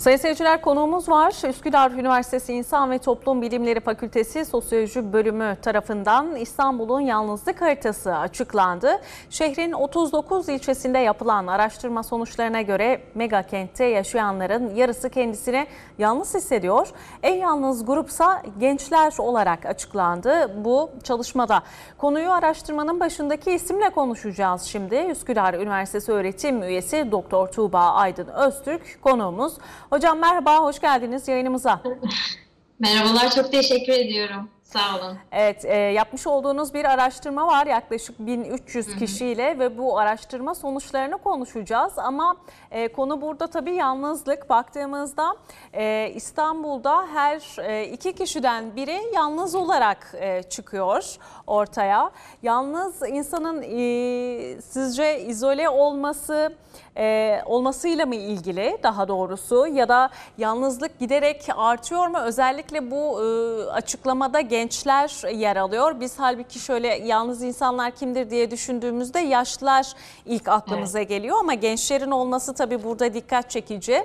Sayın seyirciler konuğumuz var. Üsküdar Üniversitesi İnsan ve Toplum Bilimleri Fakültesi Sosyoloji Bölümü tarafından İstanbul'un yalnızlık haritası açıklandı. Şehrin 39 ilçesinde yapılan araştırma sonuçlarına göre mega kentte yaşayanların yarısı kendisini yalnız hissediyor. En yalnız grupsa gençler olarak açıklandı bu çalışmada. Konuyu araştırmanın başındaki isimle konuşacağız şimdi. Üsküdar Üniversitesi öğretim üyesi Doktor Tuğba Aydın Öztürk konuğumuz. Hocam merhaba, hoş geldiniz yayınımıza. Merhabalar, çok teşekkür ediyorum. Sağ olun. Evet, e, yapmış olduğunuz bir araştırma var yaklaşık 1300 hı hı. kişiyle ve bu araştırma sonuçlarını konuşacağız. Ama e, konu burada tabii yalnızlık. Baktığımızda e, İstanbul'da her e, iki kişiden biri yalnız olarak e, çıkıyor ortaya. Yalnız insanın e, sizce izole olması e, olmasıyla mı ilgili daha doğrusu ya da yalnızlık giderek artıyor mu? Özellikle bu e, açıklamada gençler yer alıyor. Biz halbuki şöyle yalnız insanlar kimdir diye düşündüğümüzde yaşlılar ilk aklımıza evet. geliyor ama gençlerin olması tabii burada dikkat çekici.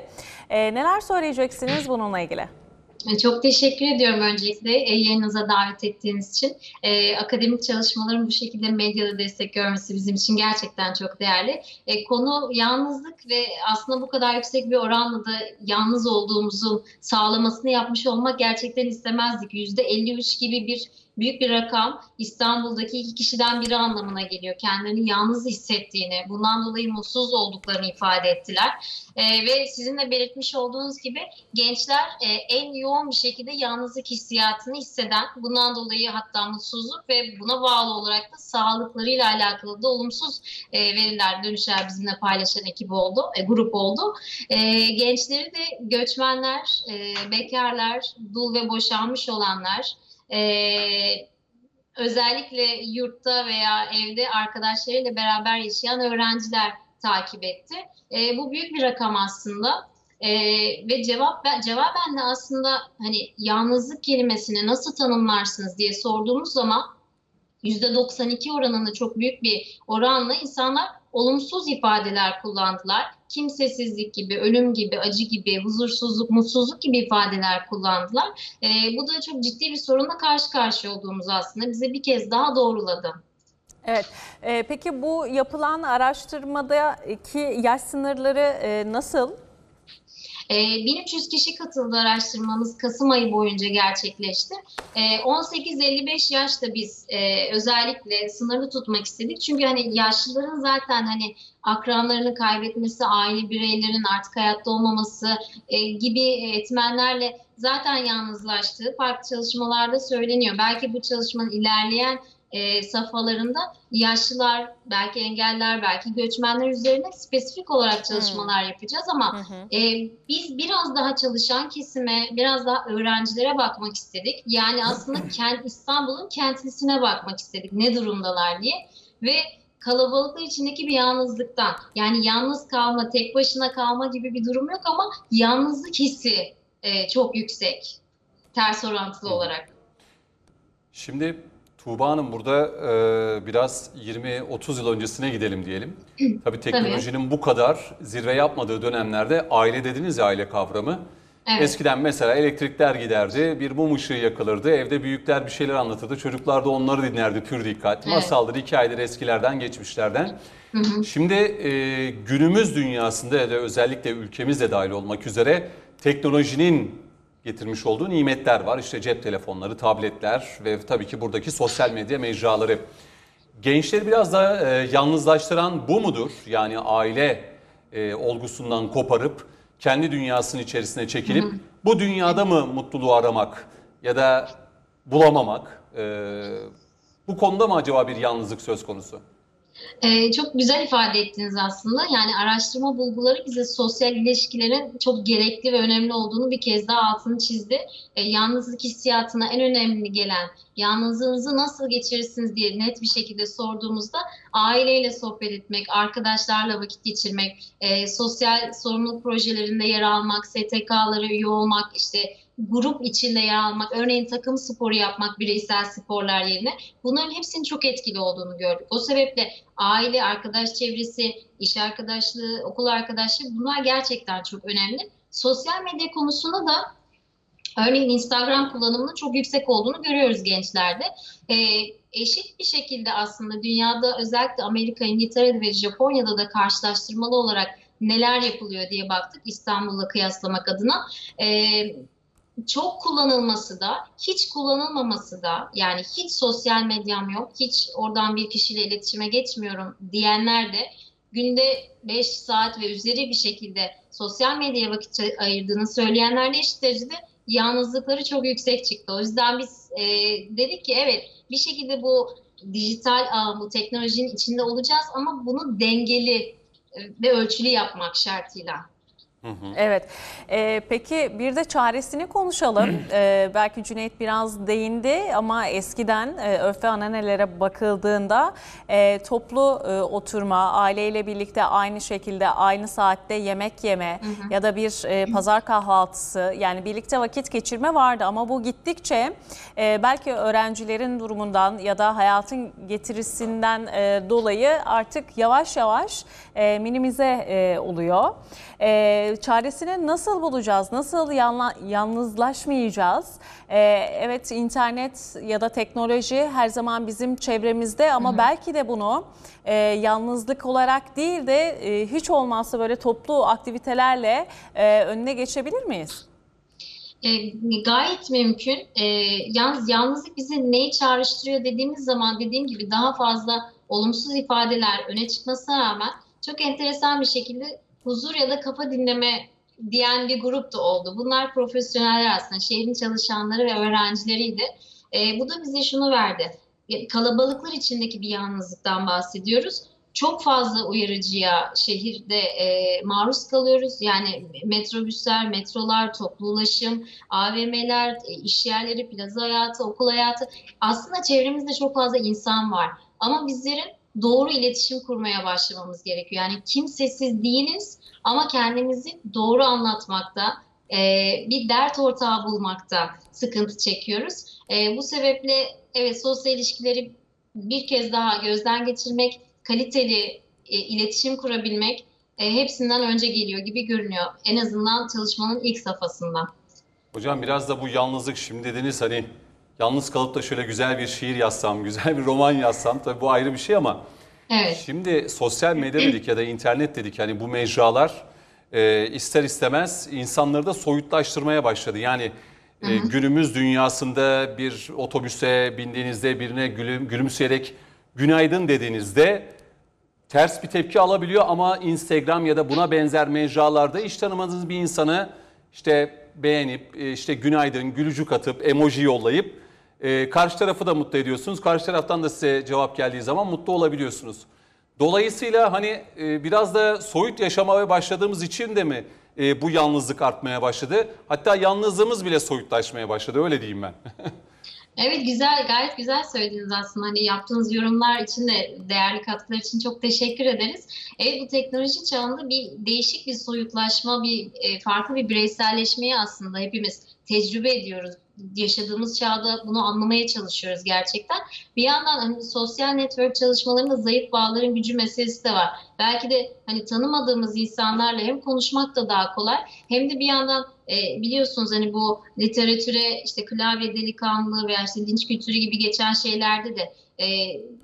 E, neler söyleyeceksiniz bununla ilgili? E, çok teşekkür ediyorum öncelikle e, yayınınıza davet ettiğiniz için. E, akademik çalışmaların bu şekilde medyada destek görmesi bizim için gerçekten çok değerli. Konu yalnızlık ve aslında bu kadar yüksek bir oranla da yalnız olduğumuzu sağlamasını yapmış olmak gerçekten istemezdik. %53 gibi bir büyük bir rakam İstanbul'daki iki kişiden biri anlamına geliyor. Kendilerini yalnız hissettiğini, bundan dolayı mutsuz olduklarını ifade ettiler. E, ve sizin de belirtmiş olduğunuz gibi gençler e, en yoğun bir şekilde yalnızlık hissiyatını hisseden, bundan dolayı hatta mutsuzluk ve buna bağlı olarak da sağlıklarıyla alakalı da olumsuz e, veriler, dönüşler bizimle paylaşan ekip oldu, e, grup oldu. E, gençleri de göçmenler, e, bekarlar, dul ve boşanmış olanlar, e, özellikle yurtta veya evde arkadaşlarıyla beraber yaşayan öğrenciler takip etti. E, bu büyük bir rakam aslında. E, ve cevap cevaben de aslında hani yalnızlık kelimesini nasıl tanımlarsınız diye sorduğumuz zaman %92 oranında çok büyük bir oranla insanlar olumsuz ifadeler kullandılar. Kimsesizlik gibi, ölüm gibi, acı gibi, huzursuzluk, mutsuzluk gibi ifadeler kullandılar. E, bu da çok ciddi bir sorunla karşı karşıya olduğumuzu aslında bize bir kez daha doğruladı. Evet. E, peki bu yapılan araştırmadaki yaş sınırları e, nasıl? 1300 ee, kişi katıldı araştırmamız Kasım ayı boyunca gerçekleşti. 18-55 ee, yaşta biz e, özellikle sınırlı tutmak istedik. Çünkü hani yaşlıların zaten hani akranlarını kaybetmesi, aile bireylerinin artık hayatta olmaması e, gibi etmenlerle zaten yalnızlaştığı farklı çalışmalarda söyleniyor. Belki bu çalışmanın ilerleyen e, safhalarında yaşlılar, belki engeller, belki göçmenler üzerine spesifik olarak çalışmalar hmm. yapacağız ama hmm. e, biz biraz daha çalışan kesime, biraz daha öğrencilere bakmak istedik. Yani aslında kent İstanbul'un kentlisine bakmak istedik. Ne durumdalar diye ve kalabalıklar içindeki bir yalnızlıktan yani yalnız kalma, tek başına kalma gibi bir durum yok ama yalnızlık hissi e, çok yüksek ters orantılı olarak. Şimdi Tuğba Hanım burada e, biraz 20-30 yıl öncesine gidelim diyelim. Tabii teknolojinin Tabii. bu kadar zirve yapmadığı dönemlerde aile dediniz ya aile kavramı. Evet. Eskiden mesela elektrikler giderdi, bir mum ışığı yakılırdı, evde büyükler bir şeyler anlatırdı, çocuklar da onları dinlerdi pür dikkat. Evet. Masaldır, hikayeler eskilerden, geçmişlerden. Hı hı. Şimdi e, günümüz dünyasında ya da özellikle ülkemizde dahil olmak üzere teknolojinin getirmiş olduğu nimetler var. İşte cep telefonları, tabletler ve tabii ki buradaki sosyal medya mecraları. Gençleri biraz da e, yalnızlaştıran bu mudur? Yani aile e, olgusundan koparıp kendi dünyasının içerisine çekilip hı hı. bu dünyada mı mutluluğu aramak ya da bulamamak? E, bu konuda mı acaba bir yalnızlık söz konusu? Ee, çok güzel ifade ettiniz aslında. Yani araştırma bulguları bize sosyal ilişkilerin çok gerekli ve önemli olduğunu bir kez daha altını çizdi. Ee, yalnızlık hissiyatına en önemli gelen yalnızlığınızı nasıl geçirirsiniz diye net bir şekilde sorduğumuzda aileyle sohbet etmek, arkadaşlarla vakit geçirmek, e, sosyal sorumluluk projelerinde yer almak, STK'lara üye olmak, işte grup içinde yer almak, örneğin takım sporu yapmak bireysel sporlar yerine bunların hepsinin çok etkili olduğunu gördük. O sebeple aile, arkadaş çevresi, iş arkadaşlığı, okul arkadaşlığı bunlar gerçekten çok önemli. Sosyal medya konusunda da örneğin Instagram kullanımının çok yüksek olduğunu görüyoruz gençlerde. E, eşit bir şekilde aslında dünyada özellikle Amerika, İngiltere'de ve Japonya'da da karşılaştırmalı olarak neler yapılıyor diye baktık İstanbul'la kıyaslamak adına. E, çok kullanılması da, hiç kullanılmaması da yani hiç sosyal medyam yok, hiç oradan bir kişiyle iletişime geçmiyorum diyenler de günde 5 saat ve üzeri bir şekilde sosyal medyaya vakit ayırdığını söyleyenlerle eşit derecede yalnızlıkları çok yüksek çıktı. O yüzden biz e, dedik ki evet bir şekilde bu dijital ağ, bu teknolojinin içinde olacağız ama bunu dengeli ve ölçülü yapmak şartıyla. Evet. Ee, peki bir de çaresini konuşalım. Ee, belki Cüneyt biraz değindi ama eskiden e, örf ve ananelere bakıldığında e, toplu e, oturma, aileyle birlikte aynı şekilde aynı saatte yemek yeme hı hı. ya da bir e, pazar kahvaltısı yani birlikte vakit geçirme vardı ama bu gittikçe e, belki öğrencilerin durumundan ya da hayatın getirisinden e, dolayı artık yavaş yavaş e, minimize e, oluyor. E, çaresini nasıl bulacağız? Nasıl yalnızlaşmayacağız? Ee, evet internet ya da teknoloji her zaman bizim çevremizde ama hı hı. belki de bunu e, yalnızlık olarak değil de e, hiç olmazsa böyle toplu aktivitelerle e, önüne geçebilir miyiz? E, gayet mümkün. E, yalnız yalnızlık bizi neyi çağrıştırıyor dediğimiz zaman dediğim gibi daha fazla olumsuz ifadeler öne çıkmasına rağmen çok enteresan bir şekilde huzur ya da kafa dinleme diyen bir grup da oldu. Bunlar profesyoneller aslında, şehrin çalışanları ve öğrencileriydi. E, bu da bize şunu verdi. Kalabalıklar içindeki bir yalnızlıktan bahsediyoruz. Çok fazla uyarıcıya şehirde e, maruz kalıyoruz. Yani metrobüsler, metrolar, toplu ulaşım, AVM'ler, e, iş yerleri, plaza hayatı, okul hayatı. Aslında çevremizde çok fazla insan var. Ama bizlerin doğru iletişim kurmaya başlamamız gerekiyor. Yani kimsesiz değiliz ama kendimizi doğru anlatmakta, e, bir dert ortağı bulmakta sıkıntı çekiyoruz. E, bu sebeple evet sosyal ilişkileri bir kez daha gözden geçirmek, kaliteli e, iletişim kurabilmek hepsinden önce geliyor gibi görünüyor. En azından çalışmanın ilk safhasında. Hocam biraz da bu yalnızlık şimdi dediniz hani yalnız kalıp da şöyle güzel bir şiir yazsam, güzel bir roman yazsam tabii bu ayrı bir şey ama evet. şimdi sosyal medya dedik ya da internet dedik hani bu mecralar e, ister istemez insanları da soyutlaştırmaya başladı. Yani e, günümüz dünyasında bir otobüse bindiğinizde birine gülüm, gülümseyerek günaydın dediğinizde ters bir tepki alabiliyor ama Instagram ya da buna benzer mecralarda hiç tanımadığınız bir insanı işte beğenip e, işte günaydın gülücük atıp emoji yollayıp e, karşı tarafı da mutlu ediyorsunuz. Karşı taraftan da size cevap geldiği zaman mutlu olabiliyorsunuz. Dolayısıyla hani e, biraz da soyut yaşamaya başladığımız için de mi e, bu yalnızlık artmaya başladı? Hatta yalnızlığımız bile soyutlaşmaya başladı öyle diyeyim ben. Evet güzel gayet güzel söylediniz aslında hani yaptığınız yorumlar için de değerli katkılar için çok teşekkür ederiz. Evet bu teknoloji çağında bir değişik bir soyutlaşma bir e, farklı bir bireyselleşmeyi aslında hepimiz tecrübe ediyoruz yaşadığımız çağda bunu anlamaya çalışıyoruz gerçekten. Bir yandan hani sosyal network çalışmalarında zayıf bağların gücü meselesi de var. Belki de hani tanımadığımız insanlarla hem konuşmak da daha kolay hem de bir yandan e, biliyorsunuz hani bu literatüre işte klavye delikanlı veya işte dinç kültürü gibi geçen şeylerde de e,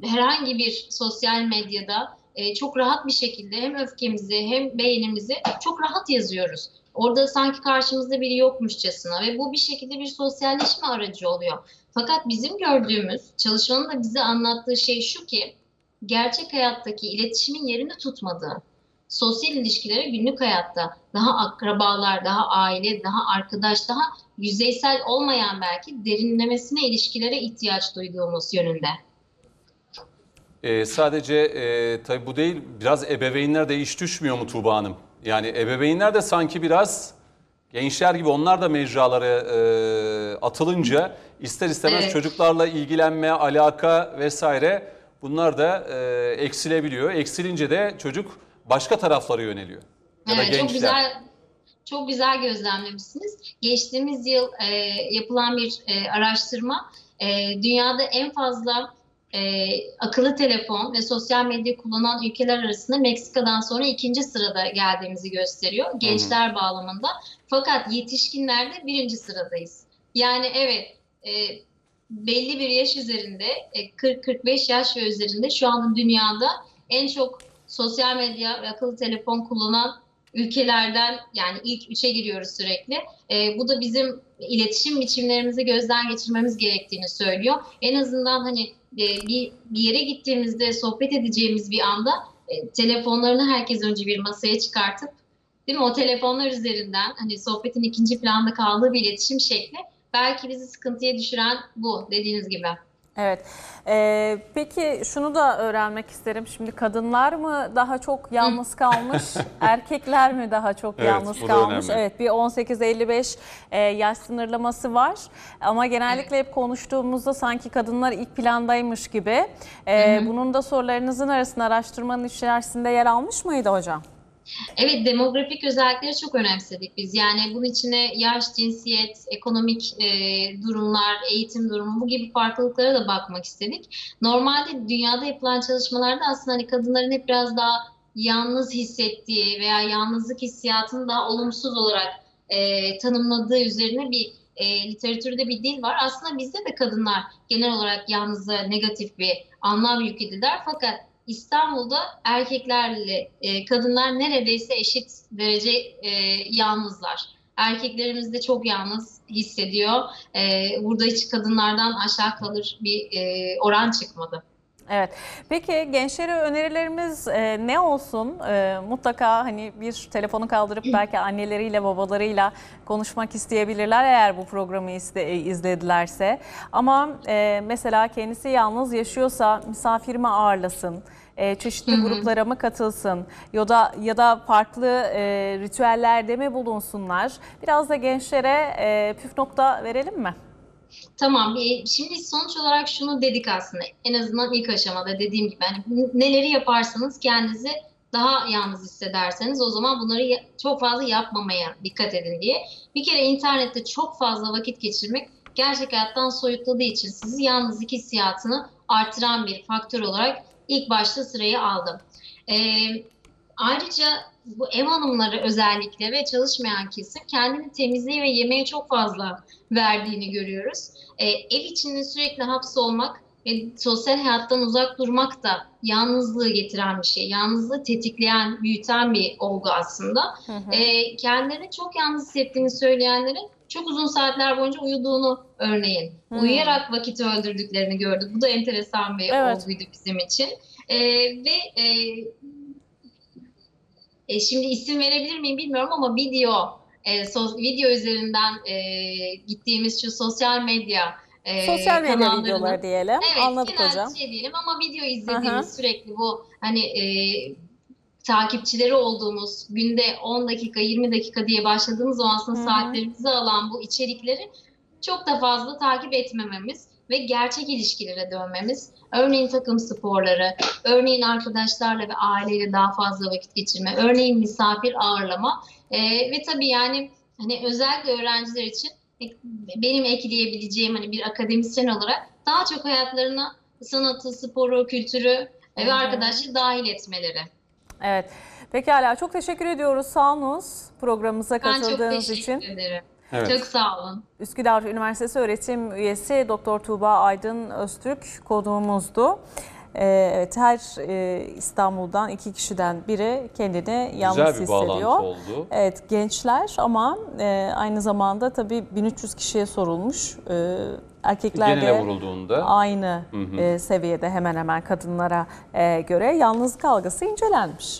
herhangi bir sosyal medyada e, çok rahat bir şekilde hem öfkemizi hem beğenimizi çok rahat yazıyoruz. Orada sanki karşımızda biri yokmuşçasına ve bu bir şekilde bir sosyalleşme aracı oluyor. Fakat bizim gördüğümüz çalışmanın da bize anlattığı şey şu ki gerçek hayattaki iletişimin yerini tutmadığı. Sosyal ilişkilere günlük hayatta daha akrabalar, daha aile, daha arkadaş, daha yüzeysel olmayan belki derinlemesine ilişkilere ihtiyaç duyduğumuz yönünde. Ee, sadece e, tabii bu değil, biraz ebeveynler de iş düşmüyor mu Tuğba Hanım? Yani ebeveynler de sanki biraz gençler gibi onlar da mecralara e, atılınca ister istemez evet. çocuklarla ilgilenme, alaka vesaire bunlar da e, eksilebiliyor. Eksilince de çocuk başka taraflara yöneliyor. Ya evet, Çok güzel çok güzel gözlemlemişsiniz. Geçtiğimiz yıl e, yapılan bir e, araştırma e, dünyada en fazla e, akıllı telefon ve sosyal medya kullanan ülkeler arasında Meksika'dan sonra ikinci sırada geldiğimizi gösteriyor gençler bağlamında. Fakat yetişkinlerde birinci sıradayız. Yani evet e, belli bir yaş üzerinde e, 40-45 yaş ve üzerinde şu anda dünyada en çok sosyal medya ve akıllı telefon kullanan ülkelerden yani ilk üçe giriyoruz sürekli. E, bu da bizim iletişim biçimlerimizi gözden geçirmemiz gerektiğini söylüyor. En azından hani e, bir, bir yere gittiğimizde sohbet edeceğimiz bir anda e, telefonlarını herkes önce bir masaya çıkartıp değil mi o telefonlar üzerinden hani sohbetin ikinci planda kaldığı bir iletişim şekli belki bizi sıkıntıya düşüren bu dediğiniz gibi. Evet. Ee, peki şunu da öğrenmek isterim. Şimdi kadınlar mı daha çok yalnız kalmış, erkekler mi daha çok Evet, yalnız kalmış? önemli. Evet, bir 18-55 e, yaş sınırlaması var. Ama genellikle hep konuştuğumuzda sanki kadınlar ilk plandaymış gibi. Ee, bunun da sorularınızın arasında araştırmanın içerisinde yer almış mıydı hocam? Evet, demografik özellikleri çok önemsedik biz. Yani bunun içine yaş, cinsiyet, ekonomik e, durumlar, eğitim durumu bu gibi farklılıklara da bakmak istedik. Normalde dünyada yapılan çalışmalarda aslında hani kadınların hep biraz daha yalnız hissettiği veya yalnızlık hissiyatını daha olumsuz olarak e, tanımladığı üzerine bir e, literatürde bir dil var. Aslında bizde de kadınlar genel olarak yalnızlığa negatif bir anlam yüklediler. Fakat İstanbul'da erkeklerle e, kadınlar neredeyse eşit derece e, yalnızlar. Erkeklerimiz de çok yalnız hissediyor. E, burada hiç kadınlardan aşağı kalır bir e, oran çıkmadı. Evet. Peki gençlere önerilerimiz e, ne olsun? E, mutlaka hani bir telefonu kaldırıp belki anneleriyle babalarıyla konuşmak isteyebilirler eğer bu programı iste, e, izledilerse. Ama e, mesela kendisi yalnız yaşıyorsa misafir mi ağırlasın? E, çeşitli gruplara mı katılsın ya da ya da farklı e, ritüellerde mi bulunsunlar? Biraz da gençlere e, püf nokta verelim mi? Tamam. Şimdi sonuç olarak şunu dedik aslında. En azından ilk aşamada dediğim gibi hani neleri yaparsanız kendinizi daha yalnız hissederseniz o zaman bunları çok fazla yapmamaya dikkat edin diye. Bir kere internette çok fazla vakit geçirmek gerçek hayattan soyutladığı için sizi yalnızlık hissiyatını artıran bir faktör olarak ilk başta sırayı aldım. Ee, ayrıca bu ev hanımları özellikle ve çalışmayan kesim kendini temizliğe ve yemeğe çok fazla verdiğini görüyoruz. Ee, ev içinde sürekli hapsolmak ve sosyal hayattan uzak durmak da yalnızlığı getiren bir şey. Yalnızlığı tetikleyen, büyüten bir olgu aslında. Hı hı. Ee, kendilerini çok yalnız hissettiğini söyleyenlerin çok uzun saatler boyunca uyuduğunu örneğin. Hmm. Uyuyarak vakit öldürdüklerini gördük. Bu da enteresan bir Evet. olguydu bizim için. Ee, ve e, e, şimdi isim verebilir miyim bilmiyorum ama video e, so- video üzerinden e, gittiğimiz şu sosyal medya e, Sosyal medya videoları diyelim. Evet, Anladık genel hocam. şey diyelim ama video izlediğimiz Aha. sürekli bu hani e, takipçileri olduğumuz günde 10 dakika 20 dakika diye başladığımız zaman aslında Hı hı. saatlerimizi alan bu içerikleri çok da fazla takip etmememiz ve gerçek ilişkilere dönmemiz. Örneğin takım sporları, örneğin arkadaşlarla ve aileyle daha fazla vakit geçirme, örneğin misafir ağırlama E, ve tabii yani hani özellikle öğrenciler için e, benim ekleyebileceğim hani bir akademisyen olarak daha çok hayatlarına sanatı, sporu, kültürü e, Hı ve arkadaşlığı dahil etmeleri. Evet. Pekala çok teşekkür ediyoruz. Sağ olunuz programımıza Ben çok katıldığınız teşekkür için. ederim. Evet. Çok sağ olun. Üsküdar Üniversitesi öğretim üyesi Doktor Tuğba Aydın Öztürk konuğumuzdu. Ee, Evet, her e, İstanbul'dan iki kişiden biri kendini yalnız Güzel bir hissediyor. bağlantı oldu. Evet, gençler ama e, aynı zamanda tabii 1300 kişiye sorulmuş. E, erkekler de vurulduğunda aynı Hı hı. e, seviyede hemen hemen kadınlara e, göre yalnızlık algısı incelenmiş.